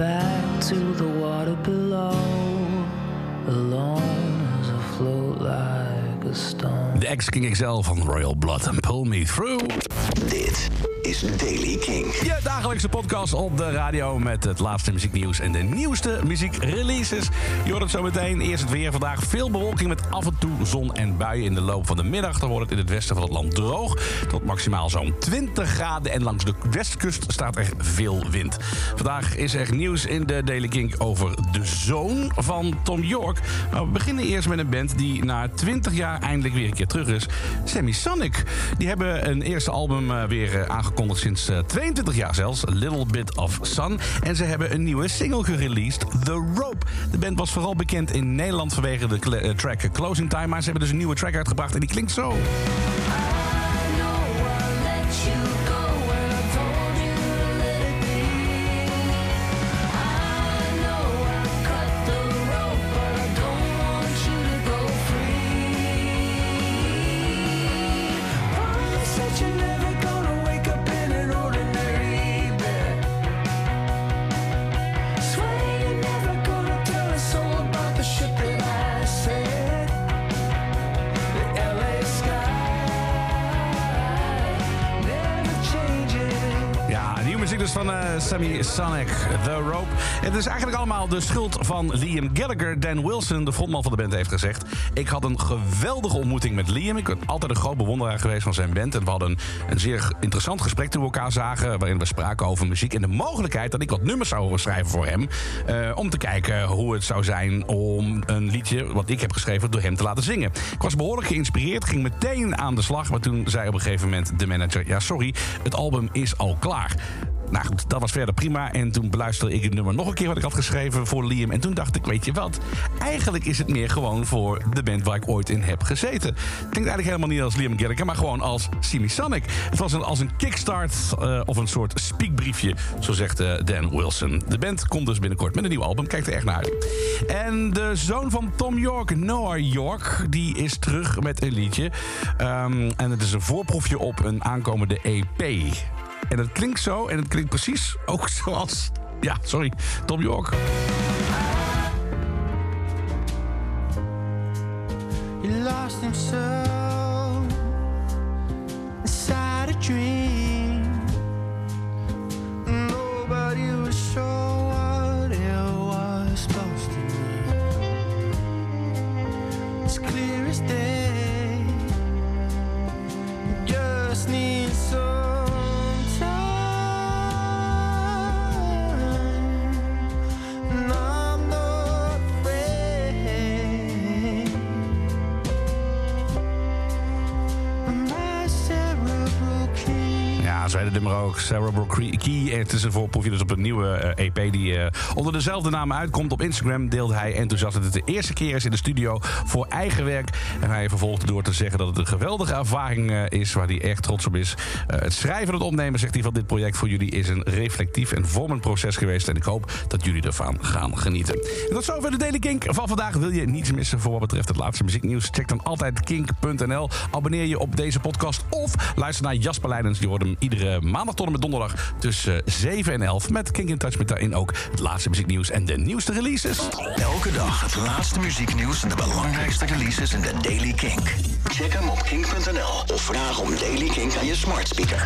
back to the water below, alone as I float like a stone. De ex-King XL van Royal Blood and Pull Me Through. Dit is Daily King. Je dagelijkse podcast op de radio met het laatste muzieknieuws en de nieuwste muziekreleases. Je hoort zo meteen. Eerst het weer. Vandaag veel bewolking met af en toe zon en buien in de loop van de middag. Dan wordt het in het westen van het land droog. Tot maximaal zo'n 20 graden. En langs de westkust staat er veel wind. Vandaag is er nieuws in de Daily King over de zoon van Tom York. Maar we beginnen eerst met een band die na 20 jaar eindelijk weer een keer terug is. Sammy Sonic. Die hebben een eerste album eh, weer eh, sinds eh, 22 jaar zelfs. Little Bit of Sun. En ze hebben een nieuwe single gereleased, The Rope. De band was vooral bekend in Nederland vanwege de eh, track Closing Time. Maar ze hebben dus een nieuwe track uitgebracht en die klinkt zo. Nieuwe muziek dus van eh, Sammy Sonic, The Rope. Het is eigenlijk allemaal de schuld van Liam Gallagher. Dan Wilson, de frontman van de band, heeft gezegd... ik had een geweldige ontmoeting met Liam. Ik ben altijd een groot bewonderaar geweest van zijn band. En we hadden een, zeer interessant gesprek toen we elkaar zagen... waarin we spraken over muziek en de mogelijkheid... dat ik wat nummers zou schrijven voor hem. eh, om te kijken hoe het zou zijn om een liedje... wat ik heb geschreven, door hem te laten zingen. Ik was behoorlijk geïnspireerd, ging meteen aan de slag... maar toen zei op een gegeven moment de manager... ja, sorry, het album is al klaar. Nou goed, dat was verder prima. En toen beluisterde ik het nummer nog een keer wat ik had geschreven voor Liam. En toen dacht ik, weet je wat? Eigenlijk is het meer gewoon voor de band waar ik ooit in heb gezeten. Klinkt eigenlijk helemaal niet als Liam Gallagher, maar gewoon als Simi Sonic. Het was een, als een kickstart eh, of een soort speakbriefje, zo zegt eh, Dan Wilson. De band komt dus binnenkort met een nieuw album. Kijk er echt naar uit. En de zoon van Tom York, Noah York, die is terug met een liedje. Ehm, en het is een voorproefje op een aankomende EP. En het klinkt zo, en het klinkt precies ook zoals... Ja, sorry, Tom York. He lost himself inside a dream. Nobody was sure what it was supposed to mean. It's clear as day. Het nummer ook. Cerebral Key. Het is een voorproefje dus op een nieuwe eh, EP die eh, onder dezelfde naam uitkomt. Op Instagram deelt hij enthousiast dat het de eerste keer is in de studio voor eigen werk. En hij vervolgt door te zeggen dat het een geweldige ervaring eh, is waar hij echt trots op is. Het schrijven en het opnemen, zegt hij, van dit project voor jullie is een reflectief en vormend proces geweest. En ik hoop dat jullie ervan gaan genieten. En tot zover de Daily Kink van vandaag. Wil je niets missen voor wat betreft het laatste muzieknieuws? Check dan altijd kink.nl. Abonneer je op deze podcast of luister naar Jasper Leidens. Die hoort hem iedere maandag tot en met donderdag tussen 7 en 11 met Kink in Touch. Met daarin ook het laatste muzieknieuws en de nieuwste releases. Elke dag het laatste muzieknieuws en de belangrijkste releases in de Daily Kink. Check hem op kink.nl of vraag om Daily Kink aan je smart speaker.